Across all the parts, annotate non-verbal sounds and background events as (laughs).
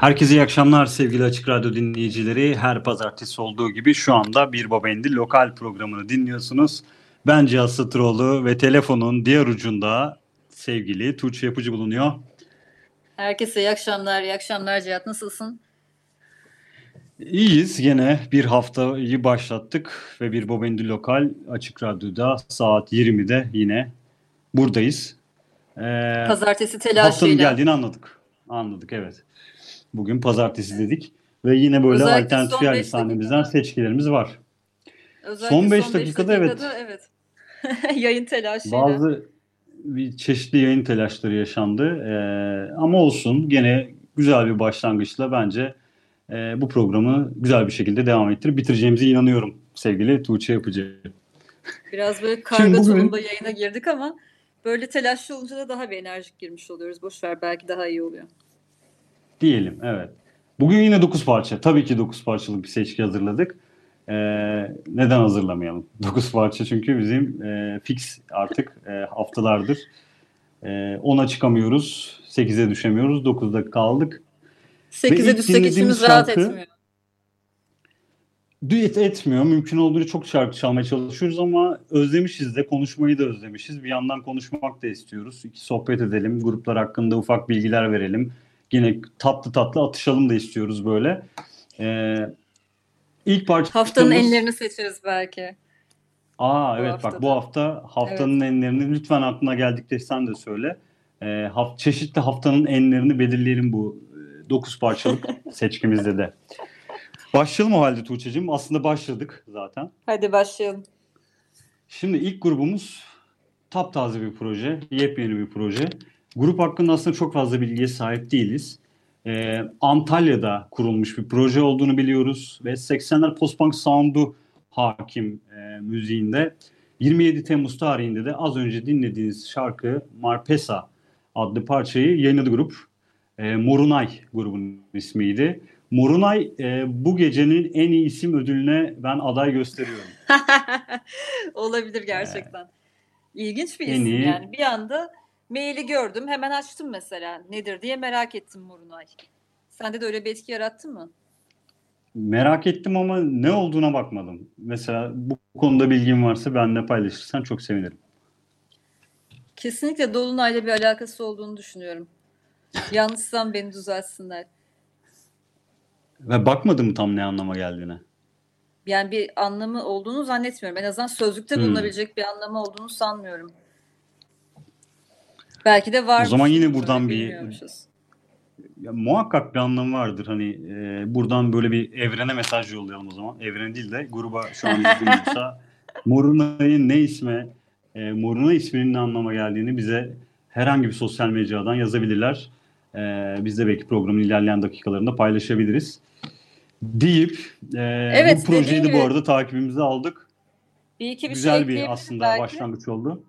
Herkese iyi akşamlar sevgili Açık Radyo dinleyicileri. Her pazartesi olduğu gibi şu anda Bir Baba Endi lokal programını dinliyorsunuz. Ben Cihat Satıroğlu ve telefonun diğer ucunda sevgili Tuğçe Yapıcı bulunuyor. Herkese iyi akşamlar, iyi akşamlar Cihat. Nasılsın? İyiyiz. Yine bir haftayı başlattık ve Bir Baba Endi lokal Açık Radyo'da saat 20'de yine buradayız. Ee, Pazartesi telaşıyla. Haftanın geldiğini anladık. Anladık evet. Bugün pazartesi dedik. Ve yine böyle Özellikle alternatif yerli sahnemizden seçkilerimiz var. Özellikle son 5 dakikada, dakikada evet. evet. (laughs) yayın telaşıyla. Bazı bir çeşitli yayın telaşları yaşandı. Ee, ama olsun gene güzel bir başlangıçla bence e, bu programı güzel bir şekilde devam ettirip bitireceğimize inanıyorum sevgili Tuğçe Yapıcı. Biraz böyle karga bugün... tulumba yayına girdik ama böyle telaşlı olunca da daha bir enerjik girmiş oluyoruz. Boş ver belki daha iyi oluyor. Diyelim evet. Bugün yine 9 parça. Tabii ki 9 parçalık bir seçki hazırladık. Ee, neden hazırlamayalım? (laughs) 9 parça çünkü bizim e, fix artık e, haftalardır. E, 10'a çıkamıyoruz. 8'e düşemiyoruz. 9'da kaldık. 8'e düşsek içimiz rahat etmiyor. Düet etmiyor. Mümkün olduğunca çok şarkı çalmaya çalışıyoruz ama özlemişiz de konuşmayı da özlemişiz. Bir yandan konuşmak da istiyoruz. İki sohbet edelim. Gruplar hakkında ufak bilgiler verelim. Yine tatlı tatlı atışalım da istiyoruz böyle. Ee, ilk parça haftanın enlerini seçeriz belki. Aa bu evet haftada. bak bu hafta haftanın evet. enlerini lütfen aklına geldikçe sen de söyle. Ee, haft çeşitli haftanın enlerini belirleyelim bu 9 parçalık (laughs) seçkimizde de. Başlayalım o halde Tuğçe'cim. Aslında başladık zaten. Hadi başlayalım. Şimdi ilk grubumuz taptaze bir proje, yepyeni bir proje. Grup hakkında aslında çok fazla bilgiye sahip değiliz. Ee, Antalya'da kurulmuş bir proje olduğunu biliyoruz ve 80'ler post-punk sound'u hakim e, müziğinde. 27 Temmuz tarihinde de az önce dinlediğiniz şarkı Marpesa adlı parçayı yayınladı grup. E, Morunay grubun ismiydi. Morunay e, bu gecenin en iyi isim ödülüne ben aday gösteriyorum. (laughs) Olabilir gerçekten. İlginç bir isim iyi... yani. Bir anda maili gördüm hemen açtım mesela nedir diye merak ettim Morunay. Sende de öyle bir etki yarattı mı? Merak ettim ama ne olduğuna bakmadım. Mesela bu konuda bilgin varsa benimle paylaşırsan çok sevinirim. Kesinlikle Dolunay'la bir alakası olduğunu düşünüyorum. Yanlışsam beni düzeltsinler. Ve bakmadım tam ne anlama geldiğine. Yani bir anlamı olduğunu zannetmiyorum. En azından sözlükte hmm. bulunabilecek bir anlamı olduğunu sanmıyorum. Belki de var. O zaman yine buradan bir ya, muhakkak bir anlamı vardır. Hani e, buradan böyle bir evrene mesaj yollayalım o zaman. Evrene değil de gruba şu an (laughs) izliyorsa Morunay'ın ne isme e, Moruna isminin ne anlama geldiğini bize herhangi bir sosyal mecradan yazabilirler. E, biz de belki programın ilerleyen dakikalarında paylaşabiliriz. Deyip e, evet, bu projeyi de bu arada takibimize aldık. Bir iki bir Güzel şey bir aslında belki. başlangıç oldu.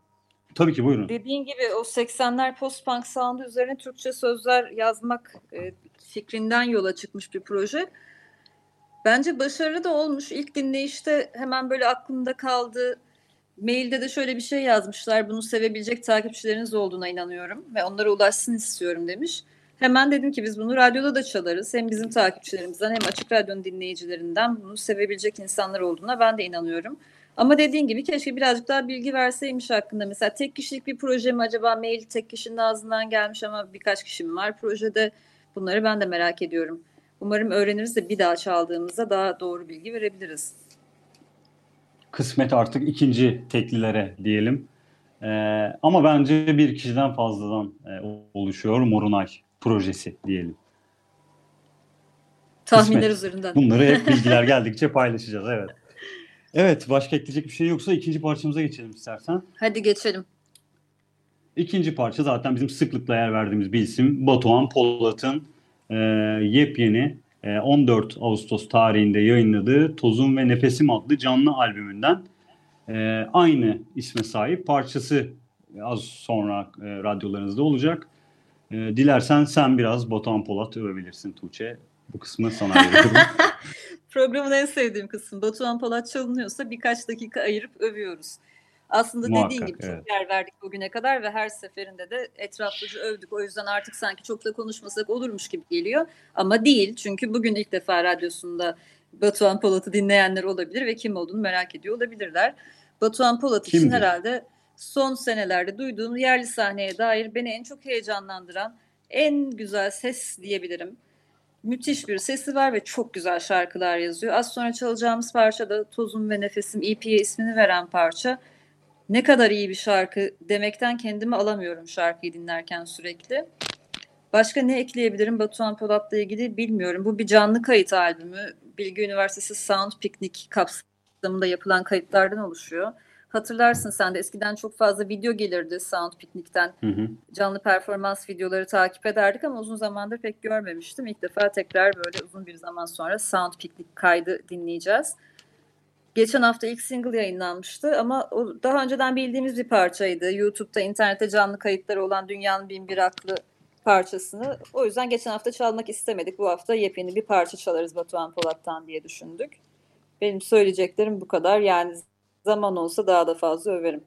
Tabii ki buyurun. Dediğin gibi o 80'ler post-punk sound'u üzerine Türkçe sözler yazmak e, fikrinden yola çıkmış bir proje. Bence başarılı da olmuş. İlk dinleyişte hemen böyle aklımda kaldı. Mailde de şöyle bir şey yazmışlar. Bunu sevebilecek takipçileriniz olduğuna inanıyorum ve onlara ulaşsın istiyorum demiş. Hemen dedim ki biz bunu radyoda da çalarız. Hem bizim takipçilerimizden hem Açık Radyo'nun dinleyicilerinden bunu sevebilecek insanlar olduğuna ben de inanıyorum. Ama dediğin gibi keşke birazcık daha bilgi verseymiş hakkında. Mesela tek kişilik bir proje mi acaba mail tek kişinin ağzından gelmiş ama birkaç kişi mi var projede? Bunları ben de merak ediyorum. Umarım öğreniriz de bir daha çaldığımızda daha doğru bilgi verebiliriz. Kısmet artık ikinci teklilere diyelim. Ee, ama bence bir kişiden fazladan e, oluşuyor Morunay projesi diyelim. Tahminler Kısmet. üzerinden. Bunları hep (laughs) bilgiler geldikçe paylaşacağız evet. Evet başka ekleyecek bir şey yoksa ikinci parçamıza geçelim istersen. Hadi geçelim. İkinci parça zaten bizim sıklıkla yer verdiğimiz bir isim. Batuhan Polat'ın e, yepyeni e, 14 Ağustos tarihinde yayınladığı Tozum ve Nefesim adlı canlı albümünden e, aynı isme sahip parçası az sonra e, radyolarınızda olacak. E, dilersen sen biraz Batuhan Polat övebilirsin Tuğçe. Bu kısmı sana (laughs) veriyorum. Programın en sevdiğim kısmı. Batuhan Polat çalınıyorsa birkaç dakika ayırıp övüyoruz. Aslında Muhakkak, dediğin gibi evet. çok yer verdik bugüne kadar ve her seferinde de etraflıca övdük. O yüzden artık sanki çok da konuşmasak olurmuş gibi geliyor. Ama değil çünkü bugün ilk defa radyosunda Batuhan Polat'ı dinleyenler olabilir ve kim olduğunu merak ediyor olabilirler. Batuhan Polat için herhalde son senelerde duyduğum yerli sahneye dair beni en çok heyecanlandıran en güzel ses diyebilirim müthiş bir sesi var ve çok güzel şarkılar yazıyor. Az sonra çalacağımız parça da Tozum ve Nefesim EP'ye ismini veren parça. Ne kadar iyi bir şarkı demekten kendimi alamıyorum şarkıyı dinlerken sürekli. Başka ne ekleyebilirim Batuhan Polat'la ilgili bilmiyorum. Bu bir canlı kayıt albümü. Bilgi Üniversitesi Sound Picnic kapsamında yapılan kayıtlardan oluşuyor. Hatırlarsın sen de eskiden çok fazla video gelirdi Sound Picnic'ten. Hı hı. Canlı performans videoları takip ederdik ama uzun zamandır pek görmemiştim. İlk defa tekrar böyle uzun bir zaman sonra Sound Picnic kaydı dinleyeceğiz. geçen hafta ilk single yayınlanmıştı ama o daha önceden bildiğimiz bir parçaydı. YouTube'da internette canlı kayıtları olan Dünyanın Bin Bir Aklı parçasını. O yüzden geçen hafta çalmak istemedik. Bu hafta yepyeni bir parça çalarız Batuhan Polat'tan diye düşündük. Benim söyleyeceklerim bu kadar. Yani zaman olsa daha da fazla överim.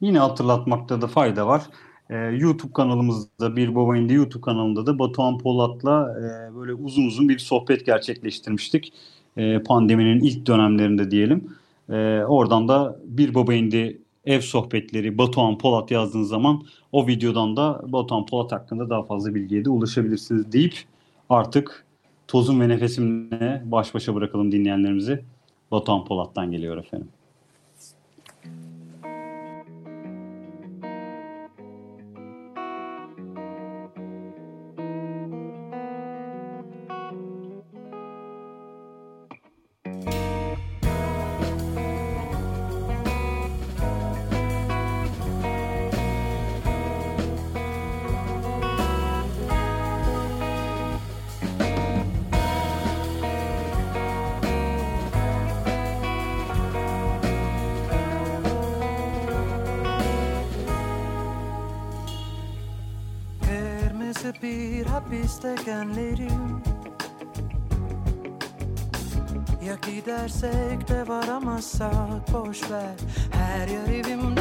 Yine hatırlatmakta da fayda var. Ee, YouTube kanalımızda Bir Baba İndi YouTube kanalında da Batuhan Polat'la e, böyle uzun uzun bir sohbet gerçekleştirmiştik. E, pandeminin ilk dönemlerinde diyelim. E, oradan da Bir Baba İndi ev sohbetleri Batuhan Polat yazdığınız zaman o videodan da Batuhan Polat hakkında daha fazla bilgiye de ulaşabilirsiniz deyip artık tozun ve nefesimle baş başa bırakalım dinleyenlerimizi. Batuhan Polat'tan geliyor efendim. İstekenlerim Ya gidersek de varamazsak boş ver. Her yer evimde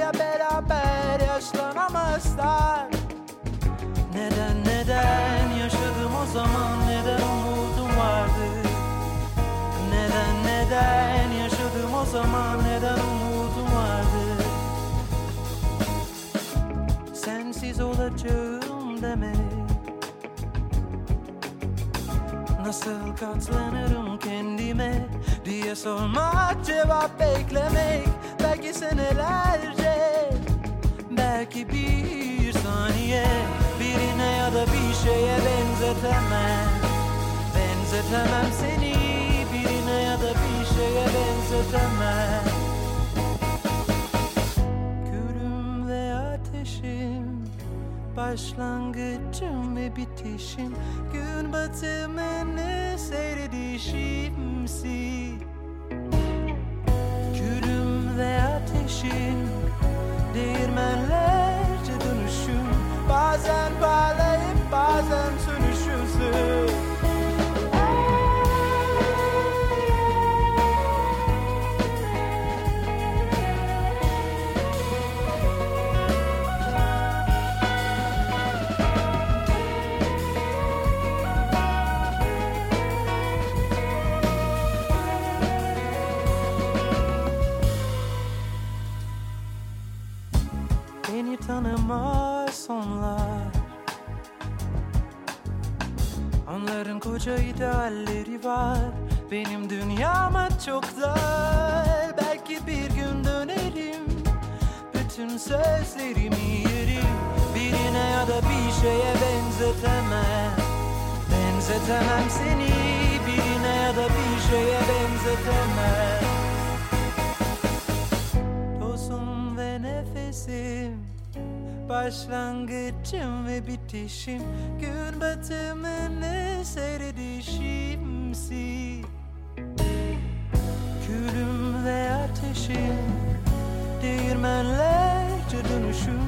ya beraber yaşlanamazlar. Neden neden yaşadım o zaman? Neden umudum vardı? Neden neden yaşadım o zaman? Neden umudum vardı? Sensiz olacağım demek? Nasıl katlanırım kendime diye sormak Cevap beklemek. Belki senelerce Belki bir saniye. Birine ya da bir şeye benzetemem. Benzetemem seni. Birine ya da bir şeye benzetemem Başlangıcım ve bitişim. Gün batımını seyredişimsi. Külüm ve ateşim Değirmenlerce Başlangıcım ve bitişim. Gün batımını seyredişimsi Külüm ve ateşim Değirmenlerce dönüşüm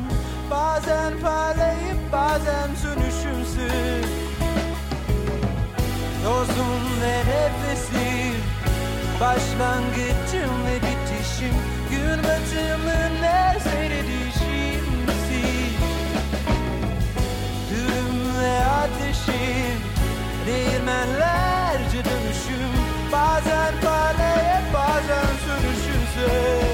Bazen parlayıp bazen sönüşümsün Yozum ve nefesim Başlangıcım ve bitişim. Gün batımını seyredişim Değirmenlerce dönüşüm Bazen parlayıp bazen sönüşümsün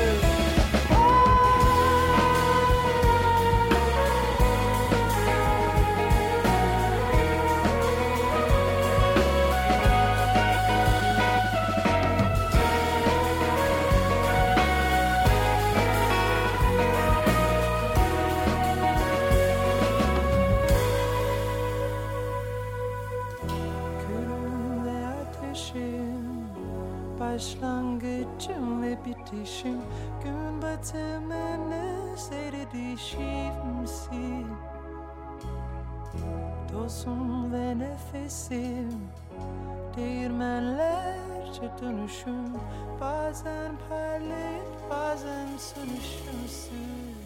bitişim. Gün batımını seyredişimsin Dost olsun ve nefesim Değirmenlerce dönüşüm. Bazen parlayıp bazen sönüşümsüz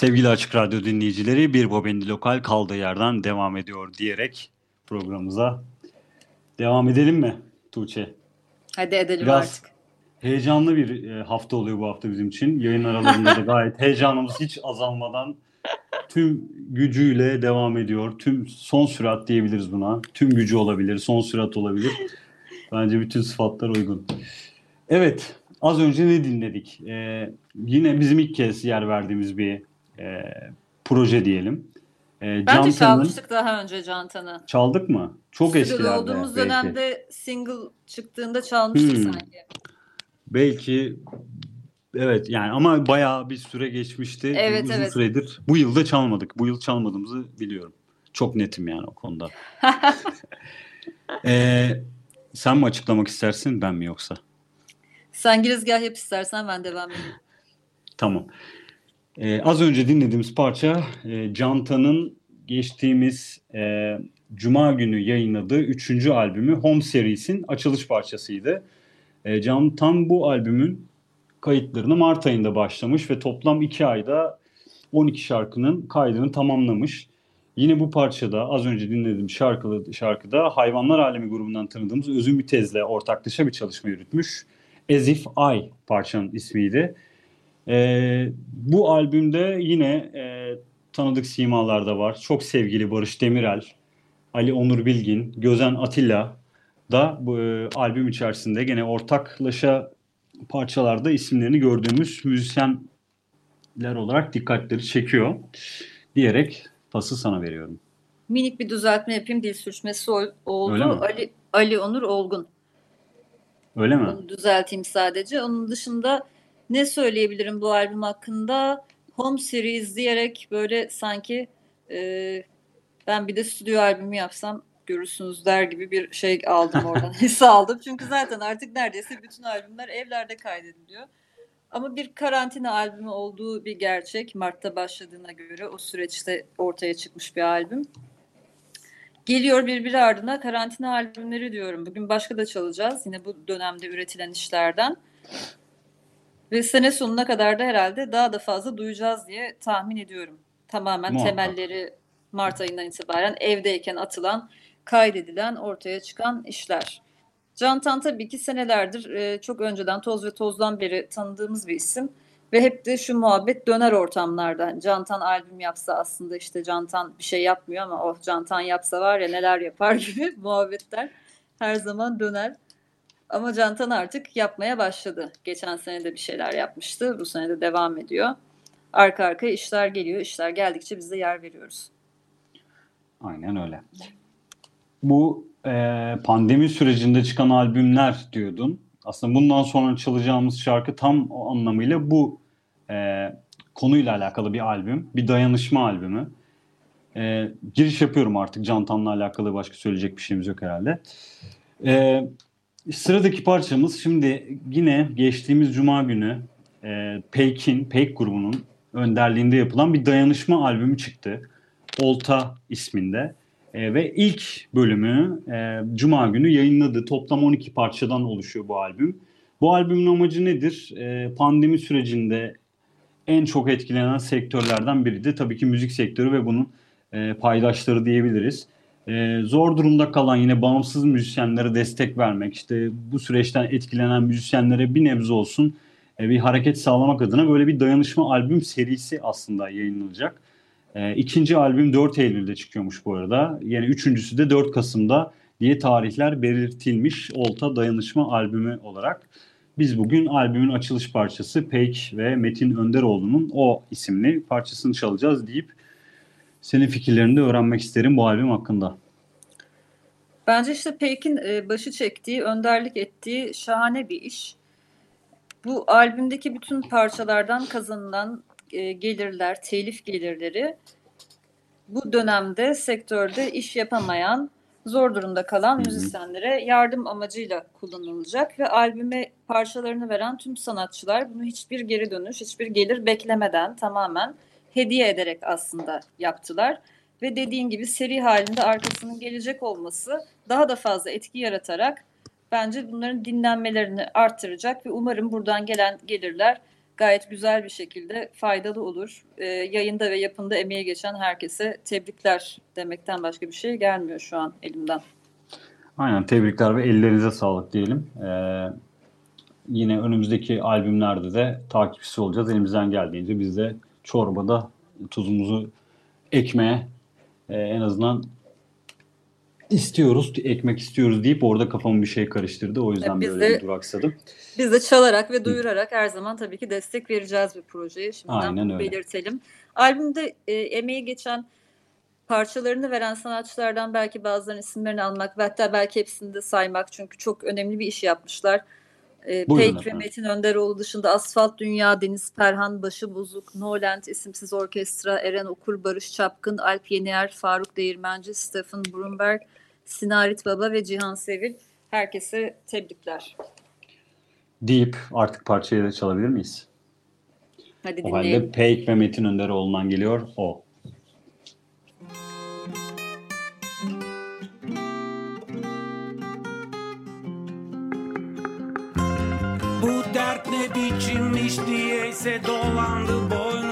Sevgili Açık Radyo dinleyicileri bir Bobendi Lokal kaldığı yerden devam ediyor diyerek programımıza devam edelim mi Tuğçe? Hadi edelim Biraz artık. heyecanlı bir e, hafta oluyor bu hafta bizim için. Yayın aralarında da gayet heyecanımız hiç azalmadan tüm gücüyle devam ediyor. Tüm son sürat diyebiliriz buna. Tüm gücü olabilir, son sürat olabilir. Bence bütün sıfatlar uygun. Evet, az önce ne dinledik? Ee, yine bizim ilk kez yer verdiğimiz bir e, proje diyelim. E, Bence çalmıştık daha önce Cantan'ı. Çaldık mı? Çok eskilerde. olduğumuz belki. dönemde single çıktığında çalmıştık hmm. sanki. Belki evet yani ama bayağı bir süre geçmişti. Evet, Uzun evet. süredir. Bu yılda çalmadık. Bu yıl çalmadığımızı biliyorum. Çok netim yani o konuda. ee, (laughs) sen mi açıklamak istersin ben mi yoksa? Sen girizgah yap istersen ben devam edeyim. tamam. Ee, az önce dinlediğimiz parça e, Canta'nın geçtiğimiz e, Cuma günü yayınladığı üçüncü albümü Home Series'in açılış parçasıydı. E, Can tam bu albümün kayıtlarını Mart ayında başlamış ve toplam iki ayda 12 şarkının kaydını tamamlamış. Yine bu parçada az önce dinlediğim şarkıda, şarkıda Hayvanlar Alemi grubundan tanıdığımız Özün Bitez'le ortaklaşa bir çalışma yürütmüş. As If I parçanın ismiydi. Ee, bu albümde yine e, tanıdık simalar da var. Çok sevgili Barış Demirel, Ali Onur Bilgin, Gözen Atilla da bu e, albüm içerisinde gene ortaklaşa parçalarda isimlerini gördüğümüz müzisyenler olarak dikkatleri çekiyor diyerek pası sana veriyorum. Minik bir düzeltme yapayım. Dil sürçmesi oldu. Ali, Ali Onur Olgun. Öyle mi? Onu düzelteyim sadece. Onun dışında ne söyleyebilirim bu albüm hakkında? Home Series diyerek böyle sanki e, ben bir de stüdyo albümü yapsam görürsünüz der gibi bir şey aldım oradan. (laughs) Hisse aldım. Çünkü zaten artık neredeyse bütün albümler evlerde kaydediliyor. Ama bir karantina albümü olduğu bir gerçek. Mart'ta başladığına göre o süreçte ortaya çıkmış bir albüm. Geliyor birbiri ardına karantina albümleri diyorum. Bugün başka da çalacağız. Yine bu dönemde üretilen işlerden. Ve sene sonuna kadar da herhalde daha da fazla duyacağız diye tahmin ediyorum. Tamamen Muhakkak. temelleri Mart ayından itibaren evdeyken atılan, kaydedilen, ortaya çıkan işler. Cantan tabii ki senelerdir e, çok önceden Toz ve Toz'dan beri tanıdığımız bir isim. Ve hep de şu muhabbet döner ortamlarda. Cantan albüm yapsa aslında işte Cantan bir şey yapmıyor ama oh Cantan yapsa var ya neler yapar (laughs) gibi muhabbetler her zaman döner. Ama Cantan artık yapmaya başladı. Geçen sene de bir şeyler yapmıştı. Bu sene de devam ediyor. Arka arkaya işler geliyor. İşler geldikçe biz de yer veriyoruz. Aynen öyle. Bu e, pandemi sürecinde çıkan albümler diyordun. Aslında bundan sonra çalacağımız şarkı tam o anlamıyla bu e, konuyla alakalı bir albüm. Bir dayanışma albümü. E, giriş yapıyorum artık. Cantan'la alakalı başka söyleyecek bir şeyimiz yok herhalde. E, sıradaki parçamız şimdi yine geçtiğimiz cuma günü e, Peyk'in, Peyk grubunun önderliğinde yapılan bir dayanışma albümü çıktı. Olta isminde. E, ve ilk bölümü e, Cuma günü yayınladı. Toplam 12 parçadan oluşuyor bu albüm. Bu albümün amacı nedir? E, pandemi sürecinde en çok etkilenen sektörlerden biri de tabii ki müzik sektörü ve bunun e, paydaşları diyebiliriz. E, zor durumda kalan yine bağımsız müzisyenlere destek vermek, işte bu süreçten etkilenen müzisyenlere bir nebze olsun e, bir hareket sağlamak adına böyle bir dayanışma albüm serisi aslında yayınlanacak. E, ikinci albüm 4 Eylül'de çıkıyormuş bu arada. Yani üçüncüsü de 4 Kasım'da diye tarihler belirtilmiş Olta Dayanışma albümü olarak. Biz bugün albümün açılış parçası Peyk ve Metin Önderoğlu'nun O isimli parçasını çalacağız deyip senin fikirlerini de öğrenmek isterim bu albüm hakkında. Bence işte Peyk'in e, başı çektiği, önderlik ettiği şahane bir iş. Bu albümdeki bütün parçalardan kazanılan e, gelirler, telif gelirleri bu dönemde sektörde iş yapamayan, zor durumda kalan müzisyenlere yardım amacıyla kullanılacak ve albüme parçalarını veren tüm sanatçılar bunu hiçbir geri dönüş, hiçbir gelir beklemeden tamamen hediye ederek aslında yaptılar. Ve dediğin gibi seri halinde arkasının gelecek olması daha da fazla etki yaratarak bence bunların dinlenmelerini arttıracak ve umarım buradan gelen gelirler gayet güzel bir şekilde faydalı olur. E, yayında ve yapımda emeği geçen herkese tebrikler demekten başka bir şey gelmiyor şu an elimden. Aynen tebrikler ve ellerinize sağlık diyelim. Ee, yine önümüzdeki albümlerde de takipçisi olacağız. Elimizden geldiğince biz de çorbada tuzumuzu ekmeğe e, en azından istiyoruz, ekmek istiyoruz deyip orada kafamı bir şey karıştırdı. O yüzden biz böyle de, duraksadım. Biz de çalarak ve duyurarak her zaman tabii ki destek vereceğiz bir projeye. Şimdiden Aynen öyle. belirtelim. Albümde e, emeği geçen parçalarını veren sanatçılardan belki bazılarının isimlerini almak ve hatta belki hepsini de saymak çünkü çok önemli bir iş yapmışlar. Ee, e, Peyk ve Metin Önderoğlu dışında Asfalt Dünya, Deniz Perhan, Başı Bozuk, Noland, İsimsiz Orkestra, Eren Okur, Barış Çapkın, Alp Yenier, Faruk Değirmenci, Stephen Brunberg, Sinarit Baba ve Cihan Sevil. Herkese tebrikler. Deyip artık parçayı da çalabilir miyiz? Hadi dinleyelim. O halde Peyk ve Metin Önderoğlu'ndan geliyor o. diye ise dolandı boynu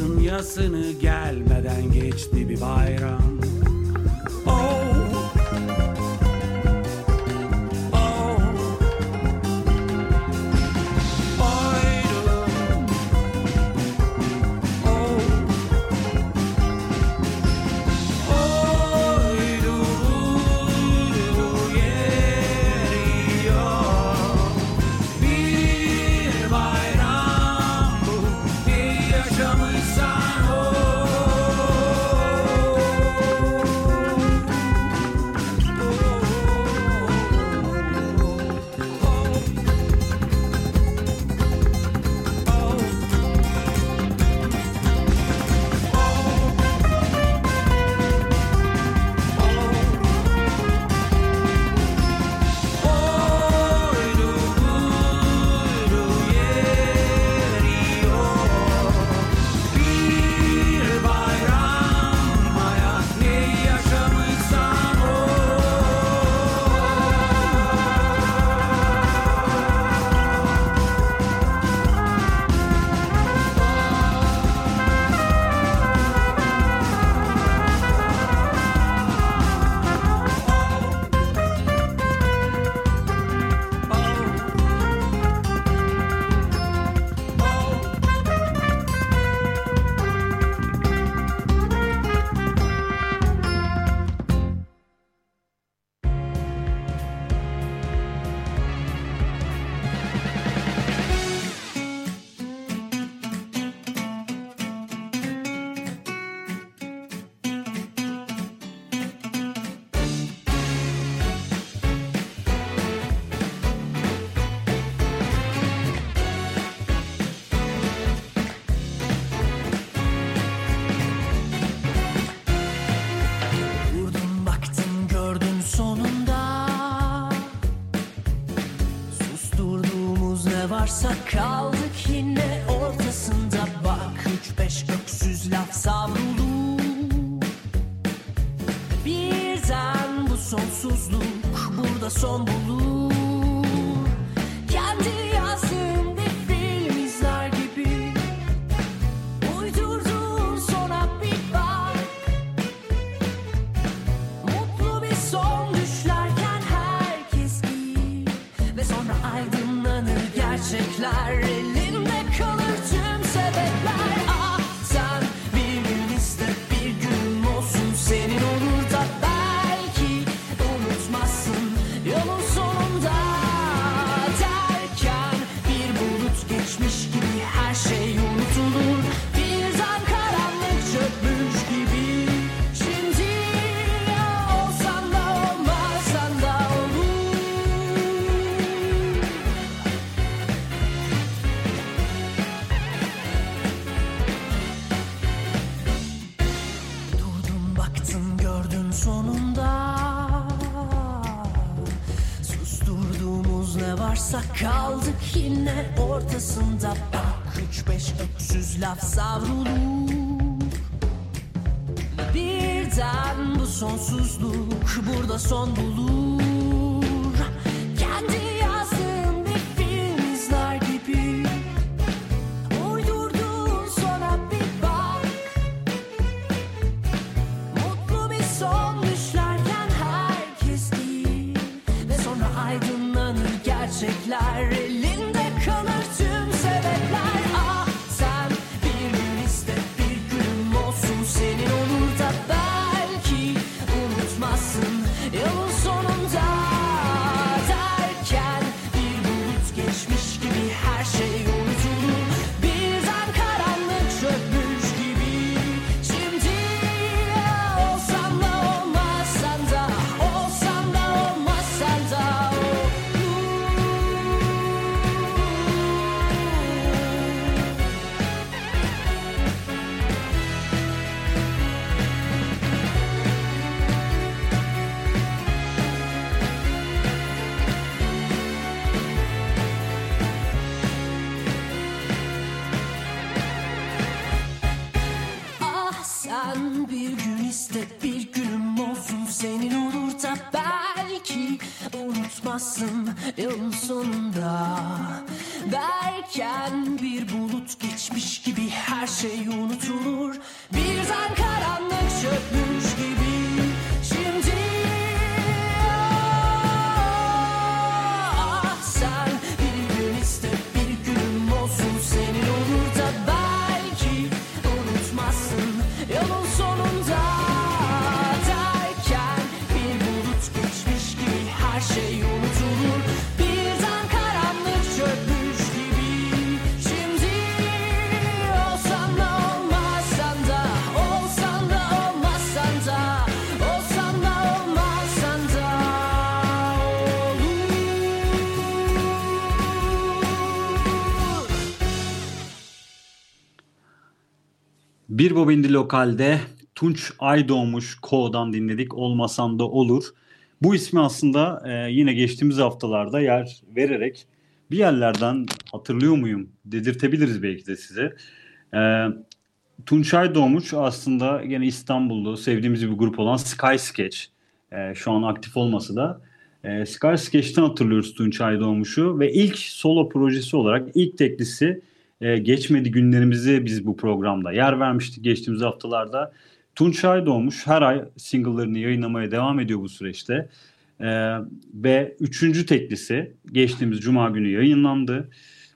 Yasın yasını gelmeden geçti bir bayram. Oh savrulur Birden bu sonsuzluk burada son bulur Bir Bobindi Lokal'de Tunç Aydoğmuş Ko'dan dinledik. Olmasan da olur. Bu ismi aslında e, yine geçtiğimiz haftalarda yer vererek bir yerlerden hatırlıyor muyum dedirtebiliriz belki de size. E, Tunç Aydoğmuş aslında yine İstanbul'da sevdiğimiz bir grup olan Sky Sketch. E, şu an aktif olması da. E, Sky Sketch'ten hatırlıyoruz Tunç Aydoğmuş'u ve ilk solo projesi olarak ilk teklisi e, geçmedi günlerimizi biz bu programda yer vermiştik geçtiğimiz haftalarda. Tunç Aydoğmuş her ay single'larını yayınlamaya devam ediyor bu süreçte. E, ve üçüncü teklisi geçtiğimiz cuma günü yayınlandı.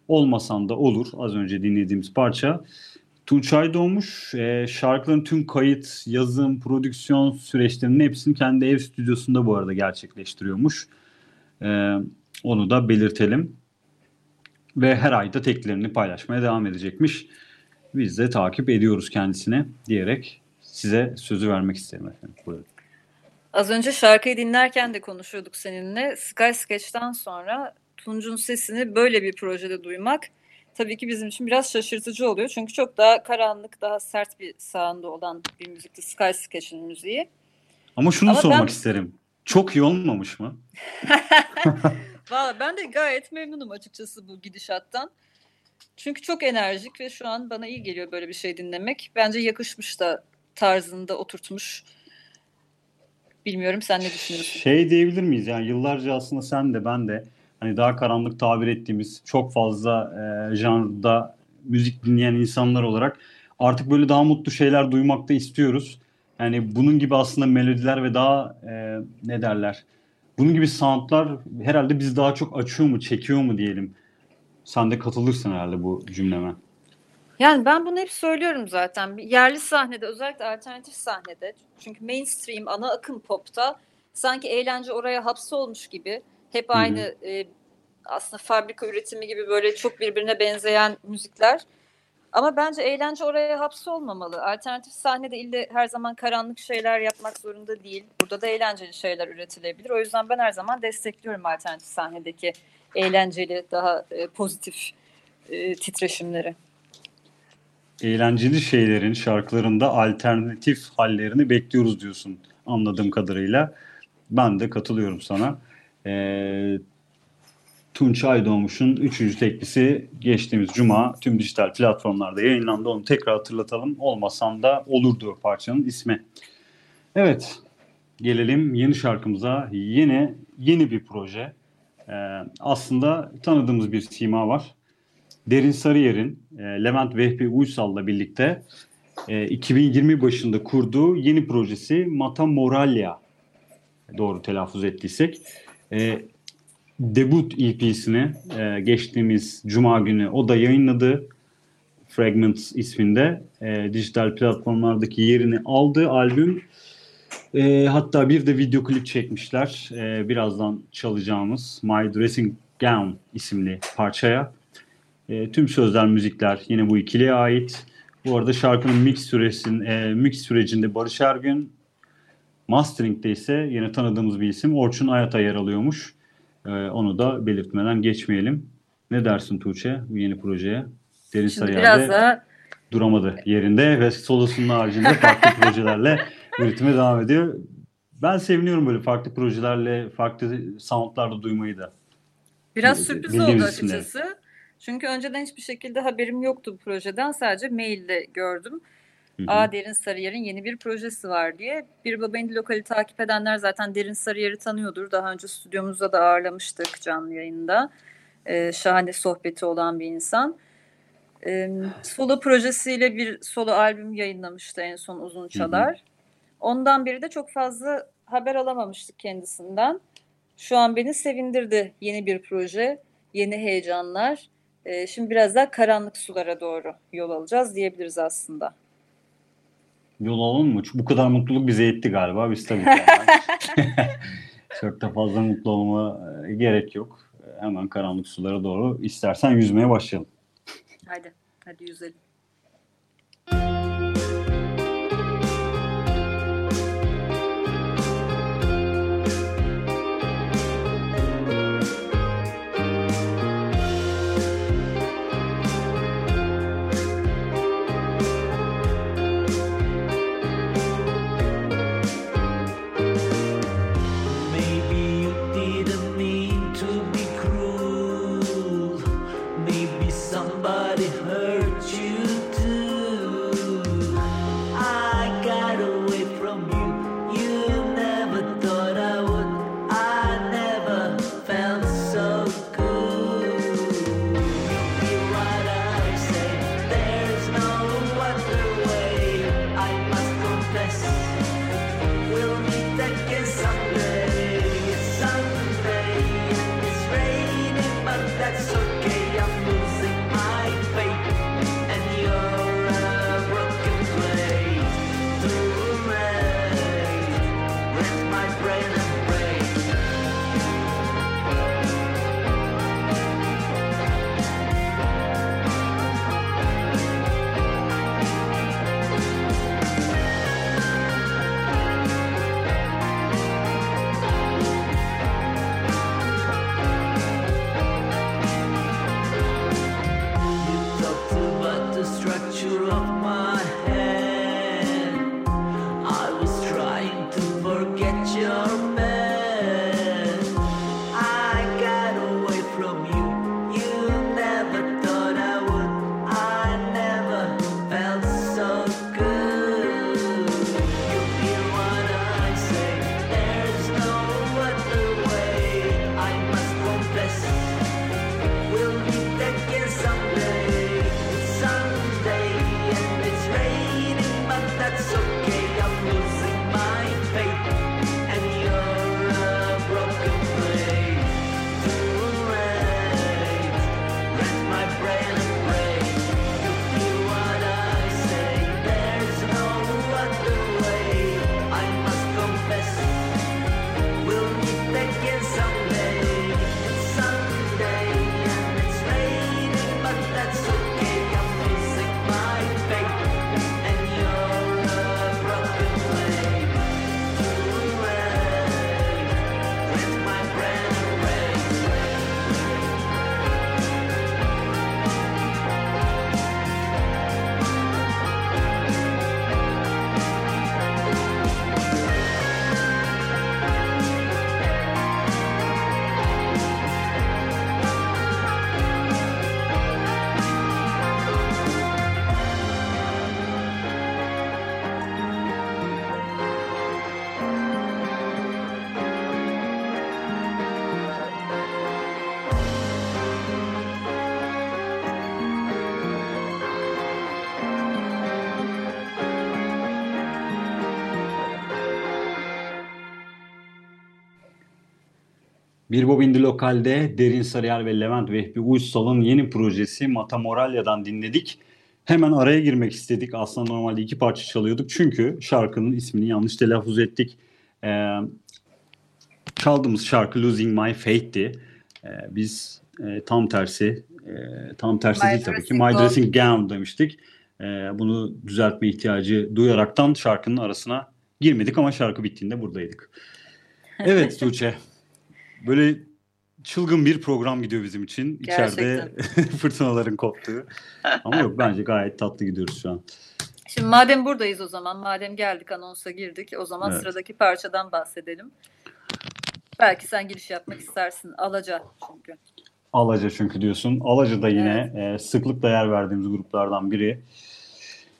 Olmasan da olur az önce dinlediğimiz parça. Tunç Aydoğmuş e, şarkıların tüm kayıt, yazım, prodüksiyon süreçlerinin hepsini kendi ev stüdyosunda bu arada gerçekleştiriyormuş. E, onu da belirtelim ve her ayda teklerini paylaşmaya devam edecekmiş. Biz de takip ediyoruz kendisine diyerek size sözü vermek isterim efendim. Buyurun. Az önce şarkıyı dinlerken de konuşuyorduk seninle. Sky Sketch'ten sonra Tunç'un sesini böyle bir projede duymak tabii ki bizim için biraz şaşırtıcı oluyor. Çünkü çok daha karanlık, daha sert bir sound'u olan bir müzikti Sky Sketch'in müziği. Ama şunu Ama sormak ben- isterim. Çok iyi olmamış mı? (laughs) Valla ben de gayet memnunum açıkçası bu gidişattan. Çünkü çok enerjik ve şu an bana iyi geliyor böyle bir şey dinlemek. Bence yakışmış da tarzında oturtmuş. Bilmiyorum sen ne düşünüyorsun? Şey diyebilir miyiz? Yani yıllarca aslında sen de ben de hani daha karanlık tabir ettiğimiz çok fazla e, janrda müzik dinleyen insanlar olarak artık böyle daha mutlu şeyler duymak da istiyoruz. Yani bunun gibi aslında melodiler ve daha e, ne derler? Bunun gibi soundlar herhalde biz daha çok açıyor mu, çekiyor mu diyelim. Sen de katılırsın herhalde bu cümleme. Yani ben bunu hep söylüyorum zaten. Yerli sahnede özellikle alternatif sahnede çünkü mainstream ana akım popta sanki eğlence oraya hapsolmuş gibi hep hı. aynı e, aslında fabrika üretimi gibi böyle çok birbirine benzeyen müzikler. Ama bence eğlence oraya hapsolmamalı. Alternatif sahnede ille her zaman karanlık şeyler yapmak zorunda değil. Burada da eğlenceli şeyler üretilebilir. O yüzden ben her zaman destekliyorum alternatif sahnedeki eğlenceli, daha e, pozitif e, titreşimleri. Eğlenceli şeylerin şarkılarında alternatif hallerini bekliyoruz diyorsun anladığım kadarıyla. Ben de katılıyorum sana. Ee, Tunç Aydoğmuş'un 3. teklisi geçtiğimiz cuma tüm dijital platformlarda yayınlandı. Onu tekrar hatırlatalım. Olmasan da olurdu parçanın ismi. Evet, gelelim yeni şarkımıza. Yine yeni bir proje. Ee, aslında tanıdığımız bir sima var. Derin Sarıyer'in e, Levent Vehbi Uysal'la birlikte e, 2020 başında kurduğu yeni projesi Mata Moralya doğru telaffuz ettiysek e, debut EP'sini e, geçtiğimiz cuma günü o da yayınladı. Fragments isminde e, dijital platformlardaki yerini aldı albüm. E, hatta bir de video klip çekmişler. E, birazdan çalacağımız My Dressing Gown isimli parçaya. E, tüm sözler, müzikler yine bu ikiliye ait. Bu arada şarkının mix süresin, e, mix sürecinde Barış Ergün, mastering'de ise yine tanıdığımız bir isim Orçun Ayata yer alıyormuş. E, onu da belirtmeden geçmeyelim. Ne dersin Tuğçe bu yeni projeye? Derin Şimdi Sarıyer'de biraz daha duramadı yerinde ve solosunun haricinde farklı (laughs) projelerle üretime devam ediyor. Ben seviniyorum böyle farklı projelerle, farklı soundlarda duymayı da. Biraz Bil- sürpriz bildiğimiz oldu isimleri. açıkçası. Çünkü önceden hiçbir şekilde haberim yoktu bu projeden. Sadece mailde gördüm. Hı hı. A Derin Sarıyer'in yeni bir projesi var diye. Bir Baba İndi Lokal'i takip edenler zaten Derin Sarıyer'i tanıyordur. Daha önce stüdyomuzda da ağırlamıştık canlı yayında. Ee, şahane sohbeti olan bir insan. Ee, solo projesiyle bir solo albüm yayınlamıştı en son Uzun Çalar. Ondan beri de çok fazla haber alamamıştık kendisinden. Şu an beni sevindirdi yeni bir proje, yeni heyecanlar. Ee, şimdi biraz daha karanlık sulara doğru yol alacağız diyebiliriz aslında. Yol alalım mı? Bu kadar mutluluk bize yetti galiba. Biz tabii ki (laughs) (laughs) çok da fazla mutlu olma e, gerek yok. Hemen karanlık sulara doğru istersen yüzmeye başlayalım. Hadi, hadi yüzelim. Bir Bobindi Lokal'de Derin Sarıyer ve Levent Vehbi Uysal'ın yeni projesi Mata Moralya'dan dinledik. Hemen araya girmek istedik. Aslında normalde iki parça çalıyorduk. Çünkü şarkının ismini yanlış telaffuz ettik. Ee, çaldığımız şarkı Losing My Fate'ti. Ee, biz e, tam tersi, e, tam tersi My değil tabii ki. My. Dressing Gown demiştik. Ee, bunu düzeltme ihtiyacı duyaraktan şarkının arasına girmedik ama şarkı bittiğinde buradaydık. (laughs) Evet Tuğçe. Böyle çılgın bir program gidiyor bizim için. İçeride (laughs) fırtınaların koptuğu. Ama yok bence gayet tatlı gidiyoruz şu an. Şimdi madem buradayız o zaman, madem geldik anonsa girdik, o zaman Evet. sıradaki parçadan bahsedelim. Belki sen giriş yapmak istersin. Alaca çünkü. Alaca çünkü diyorsun. Alaca da yine e, sıklıkla yer verdiğimiz gruplardan biri.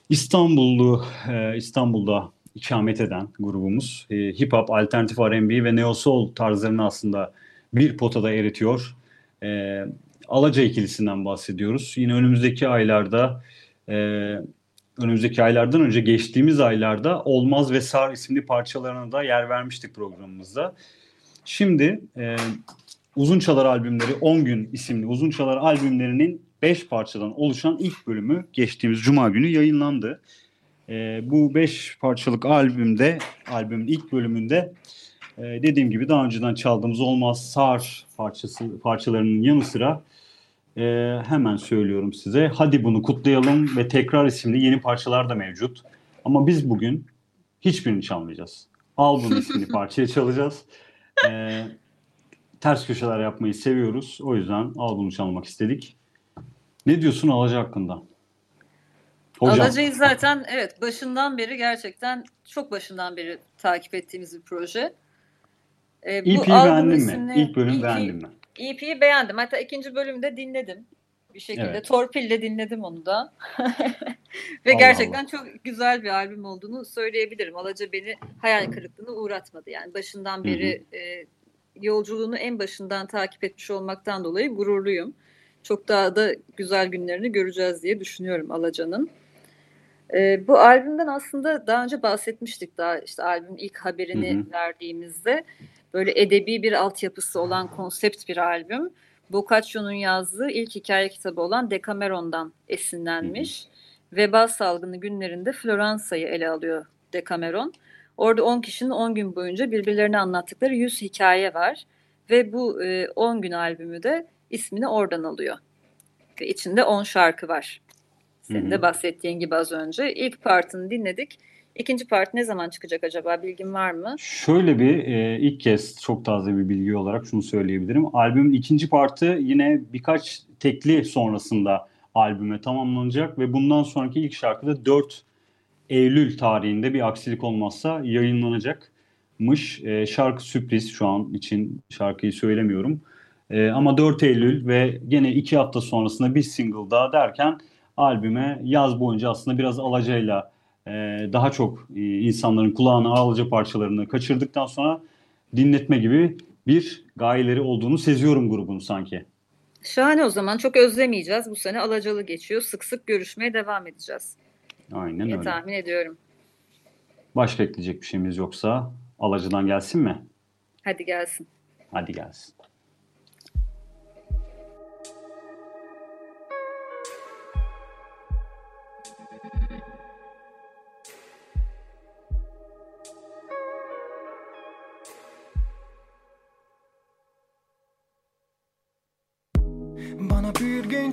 İstanbullu, e, İstanbul'da ikamet eden grubumuz. E, hip hop, alternatif R&B ve neo soul tarzlarını aslında bir potada eritiyor. E, Alaca ikilisinden bahsediyoruz. Yine önümüzdeki aylarda e, önümüzdeki aylardan önce geçtiğimiz aylarda Olmaz ve Sar isimli parçalarına da yer vermiştik programımızda. Şimdi e, Uzun Çalar albümleri 10 gün isimli Uzun Çalar albümlerinin 5 parçadan oluşan ilk bölümü geçtiğimiz cuma günü yayınlandı. E, bu 5 parçalık albümde albümün ilk bölümünde e, dediğim gibi daha önceden çaldığımız Olmaz Sar parçası parçalarının yanı sıra e, hemen söylüyorum size. Hadi bunu kutlayalım ve tekrar isimli yeni parçalar da mevcut. Ama biz bugün hiçbirini çalmayacağız. Al bunu (laughs) isimli parçayı çalacağız. E, ters köşeler yapmayı seviyoruz. O yüzden al bunu çalmak istedik. Ne diyorsun Alaca hakkında? Hocam. Alaca'yı zaten evet başından beri gerçekten çok başından beri takip ettiğimiz bir proje. Ee, EP'yi beğendin mi? İlk bölüm EP beğendin mi? EP'yi beğendim. Hatta ikinci bölümde dinledim. Bir şekilde Evet. torpille dinledim onu da. (laughs) Ve Allah gerçekten çok güzel bir albüm olduğunu söyleyebilirim. Alaca beni hayal kırıklığına uğratmadı. Yani başından beri e, yolculuğunu en başından takip etmiş olmaktan dolayı gururluyum. Çok daha da güzel günlerini göreceğiz diye düşünüyorum Alaca'nın. E, bu albümden aslında daha önce bahsetmiştik daha işte albümün ilk haberini Hı hı. verdiğimizde böyle edebi bir altyapısı olan konsept bir albüm. Boccaccio'nun yazdığı ilk hikaye kitabı olan Decameron'dan esinlenmiş. Veba salgını günlerinde Floransa'yı ele alıyor Decameron. Orada 10 kişinin 10 gün boyunca birbirlerine anlattıkları 100 hikaye var. Ve bu e, 10 gün albümü de ismini oradan alıyor. Ve içinde 10 şarkı var. Senin de bahsettiğin gibi az önce. İlk partını dinledik. İkinci part ne zaman çıkacak acaba? Bilgin var mı? Şöyle bir e, ilk kez çok taze bir bilgi olarak şunu söyleyebilirim. Albümün ikinci partı yine birkaç tekli sonrasında albüme tamamlanacak ve bundan sonraki ilk şarkı da 4 Eylül tarihinde bir aksilik olmazsa yayınlanacakmış. E, şarkı sürpriz şu an için şarkıyı söylemiyorum. E, ama 4 Eylül ve gene 2 hafta sonrasında bir single daha derken albüme yaz boyunca aslında biraz alacayla e, daha çok e, insanların kulağına alaca parçalarını kaçırdıktan sonra dinletme gibi bir gayeleri olduğunu seziyorum grubun sanki. Şahane o zaman. Çok özlemeyeceğiz. Bu sene alacalı geçiyor. Sık sık görüşmeye devam edeceğiz. Aynen diye öyle. tahmin ediyorum. Başka ekleyecek bir şeyimiz yoksa alacadan gelsin mi? Hadi gelsin. Hadi gelsin.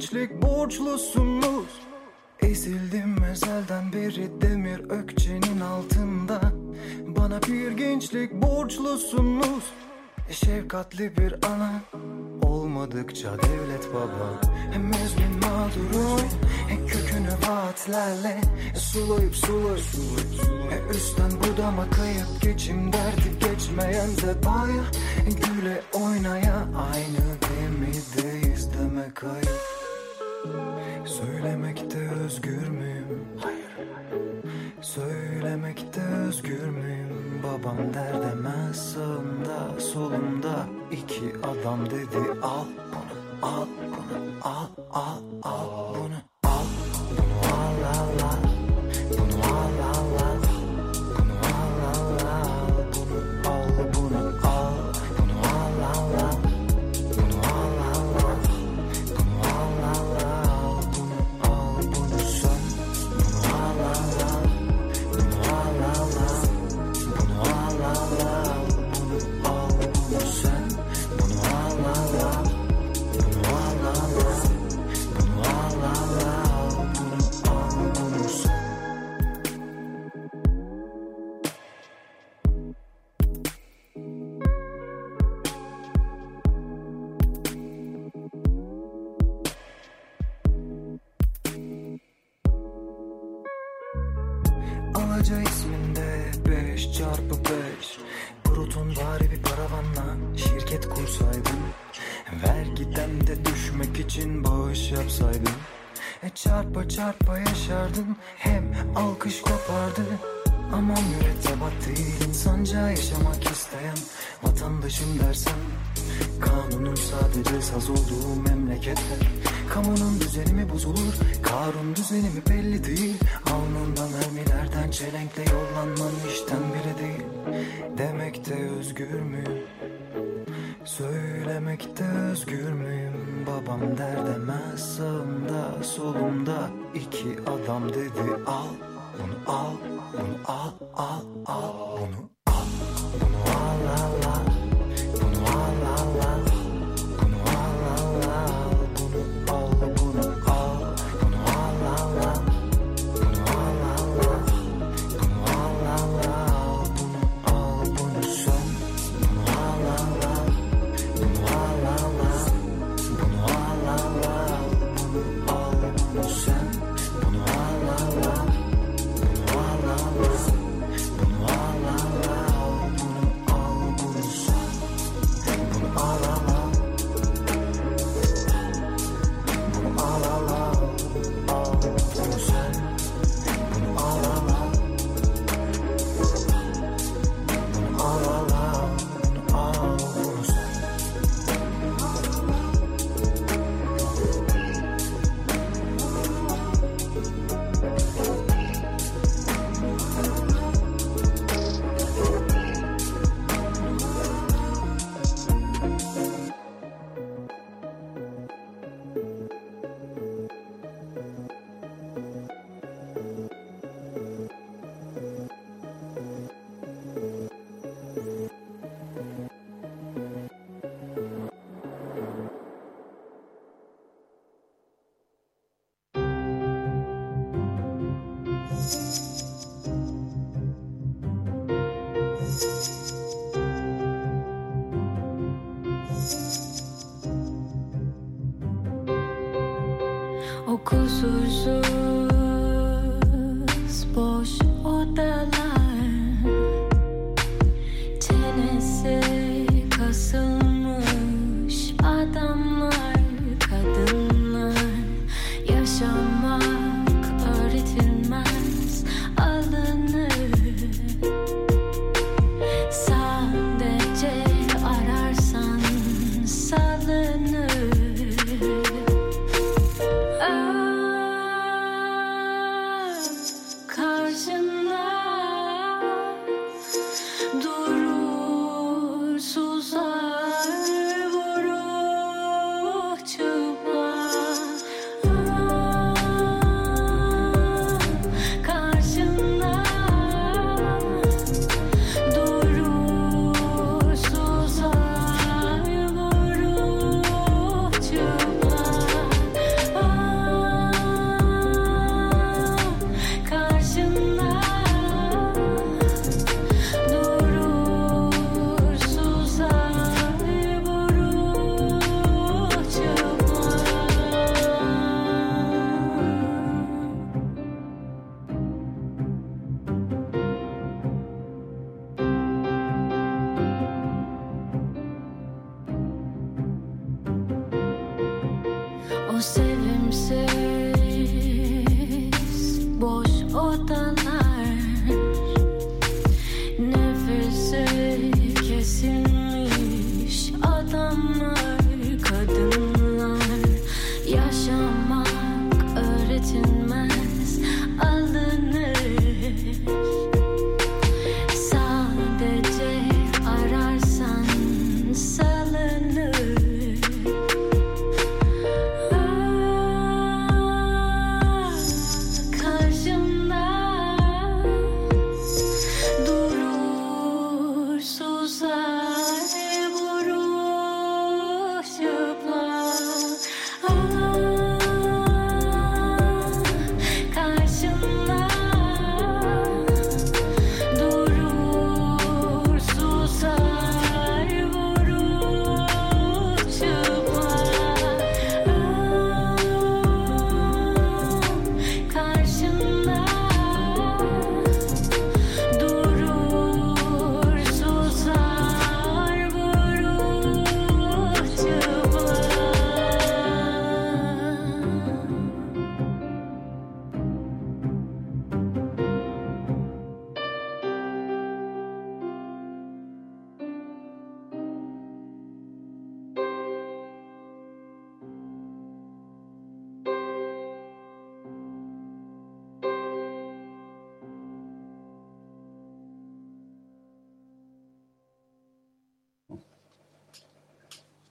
Gençlik borçlusunuz Ezildim ezelden beri demir ökçenin altında. Bana bir gençlik borçlusunuz Şefkatli bir ana. Olmadıkça devlet baba. Hem özgün mağdurum kökünü vaatlerle. Sulayıp sulayıp E üstten budama kayıp geçim derdi geçmeyen zebaya. Güle oynaya aynı gemideyiz demek ayıp Söylemekte özgür müyüm? Hayır Söylemekte özgür müyüm? Babam der demez sağımda solumda iki adam dedi al bunu al bunu al al al bunu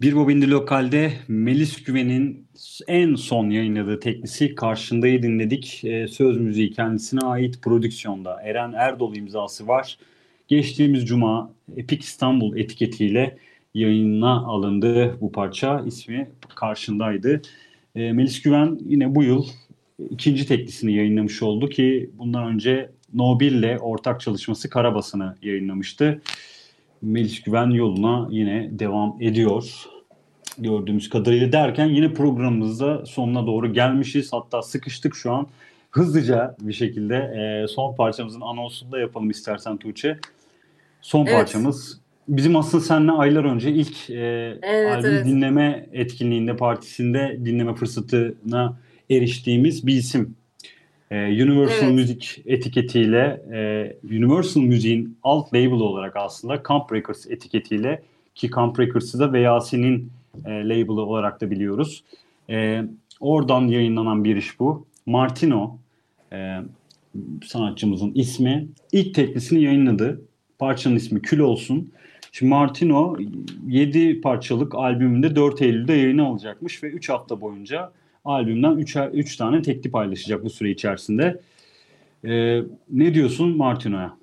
Bir Bobindi Lokal'de Melis Güven'in en son yayınladığı teklisi Karşındayı dinledik. Ee, söz müziği kendisine ait prodüksiyonda Eren Erdol imzası var. Geçtiğimiz cuma Epic İstanbul etiketiyle yayına alındı bu parça. İsmi Karşındaydı. E, Melis Güven yine bu yıl ikinci teklisini yayınlamış oldu ki bundan önce Nobil ile ortak çalışması Karabas'ını yayınlamıştı. Melis Güven yoluna yine devam ediyor. Gördüğümüz kadarıyla derken yine programımızda sonuna doğru gelmişiz. Hatta sıkıştık şu an. Hızlıca bir şekilde e, son parçamızın anonsunu da yapalım istersen Tuğçe. Son evet. parçamız. Bizim aslında seninle aylar önce ilk e, evet, albüm evet. dinleme etkinliğinde, partisinde dinleme fırsatına eriştiğimiz bir isim. E, Universal evet. Music etiketiyle, e, Universal Music'in alt label olarak aslında Camp Records etiketiyle ki Camp Records'ı da Veyasi'nin e, label'ı olarak da biliyoruz. E, oradan yayınlanan bir iş bu. Martino e, sanatçımızın ismi. ilk teklisini yayınladı. Parçanın ismi Kül Olsun. Şimdi Martino 7 parçalık albümünde 4 Eylül'de yayına alacakmış ve 3 hafta boyunca albümden 3 3 tane tekli paylaşacak bu süre içerisinde. Ee, ne diyorsun Martino'ya?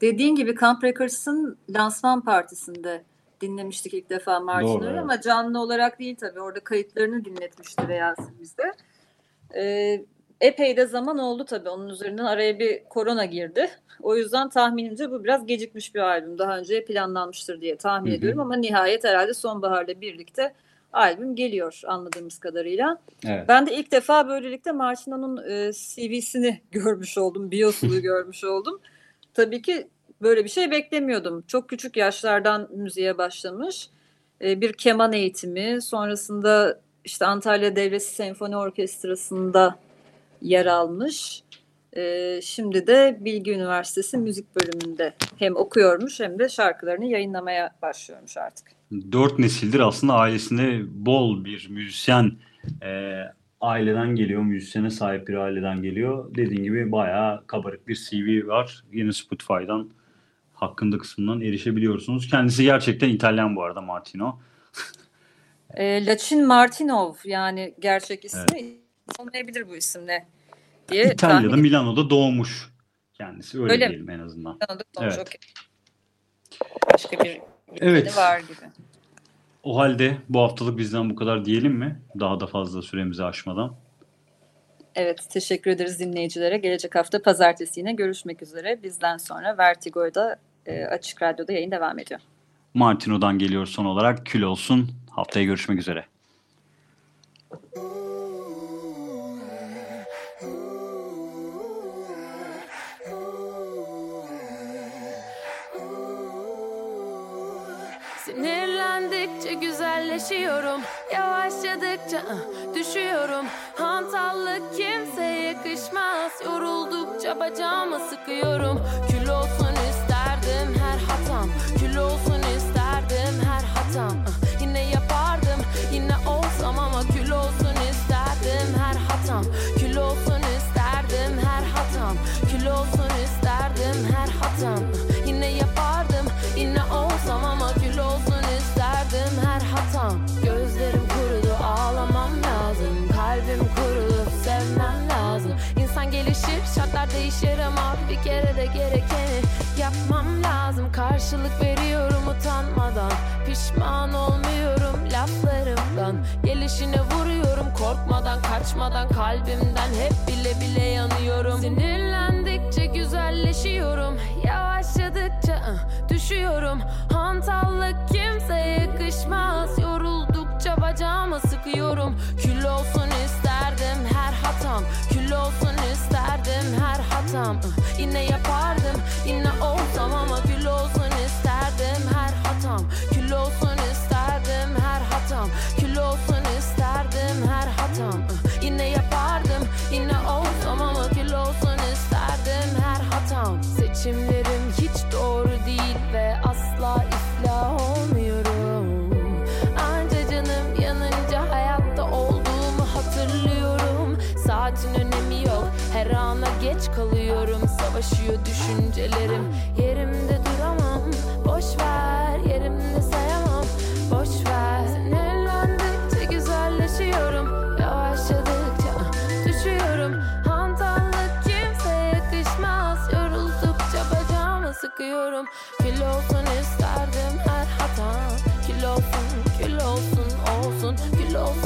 Dediğin gibi Camp Records'ın lansman partisinde dinlemiştik ilk defa Martino'yu evet. ama canlı olarak değil tabii. Orada kayıtlarını dinletmişti veya bizde. Ee, epey de zaman oldu tabii. Onun üzerinden araya bir korona girdi. O yüzden tahminimce bu biraz gecikmiş bir albüm. Daha önce planlanmıştır diye tahmin Hı-hı. ediyorum ama nihayet herhalde sonbaharla birlikte albüm geliyor anladığımız kadarıyla. Evet. Ben de ilk defa böylelikle Martino'nun e, CV'sini görmüş oldum, biosunu görmüş oldum. Tabii ki böyle bir şey beklemiyordum. Çok küçük yaşlardan müziğe başlamış. E, bir keman eğitimi, sonrasında işte Antalya Devlet Senfoni Orkestrası'nda yer almış. Ee, şimdi de Bilgi Üniversitesi müzik bölümünde hem okuyormuş hem de şarkılarını yayınlamaya başlıyormuş artık. Dört nesildir aslında ailesinde bol bir müzisyen e, aileden geliyor, müzisyene sahip bir aileden geliyor. Dediğin gibi bayağı kabarık bir CV var. Yine Spotify'dan hakkında kısmından erişebiliyorsunuz. Kendisi gerçekten İtalyan bu arada Martino. (laughs) e, Laçin Martinov yani gerçek ismi evet. olmayabilir bu isimle diye İtalya'da tahmin Milano'da doğmuş kendisi. Öyle, Öyle diyelim mi? en azından. Milano'da doğmuş. Evet. Okay. Başka bir evet. var gibi. O halde bu haftalık bizden bu kadar diyelim mi? Daha da fazla süremizi aşmadan. Evet, teşekkür ederiz dinleyicilere. Gelecek hafta pazartesi yine görüşmek üzere. Bizden sonra Vertigo'da e, Açık Radyo'da yayın devam ediyor. Martino'dan geliyor son olarak. Kül olsun. Haftaya görüşmek üzere. Sinirlendikçe güzelleşiyorum Yavaşladıkça uh, düşüyorum. Hantallık kimseye yakışmaz. Yoruldukça bacağımı sıkıyorum. Kül olsun isterdim her hatam. Kül olsun isterdim her hatam. Uh, Yine yapardım yine olsam ama kül olsun isterdim her hatam. Kül olsun isterdim her hatam. Kül olsun isterdim her hatam şartlar değişir ama bir kere de gerekeni yapmam lazım Karşılık veriyorum utanmadan. Pişman olmuyorum laflarımdan. Gelişine vuruyorum korkmadan kaçmadan Kalbimden. Hep bile bile yanıyorum. Sinirlendikçe güzelleşiyorum Yavaşladıkça düşüyorum. Hantallık kimseye yakışmaz. Yoruldukça bacağımı sıkıyorum. Kül olsun isterdim her hatam. Kül olsun isterdim her hatam. Yine yapardım yine olsam ama kül olsun isterdim her hatam geç kalıyorum. Savaşıyor düşüncelerim. Yerimde duramam. Boş ver yerimde sayamam. Boş ver. Sinirlendikçe güzelleşiyorum. Yavaşladıkça düşüyorum. Hantallık kimseye yakışmaz Yoruldukça bacağıma sıkıyorum. Kül olsun isterdim her hatam Kül olsun kül olsun olsun. Kül olsun.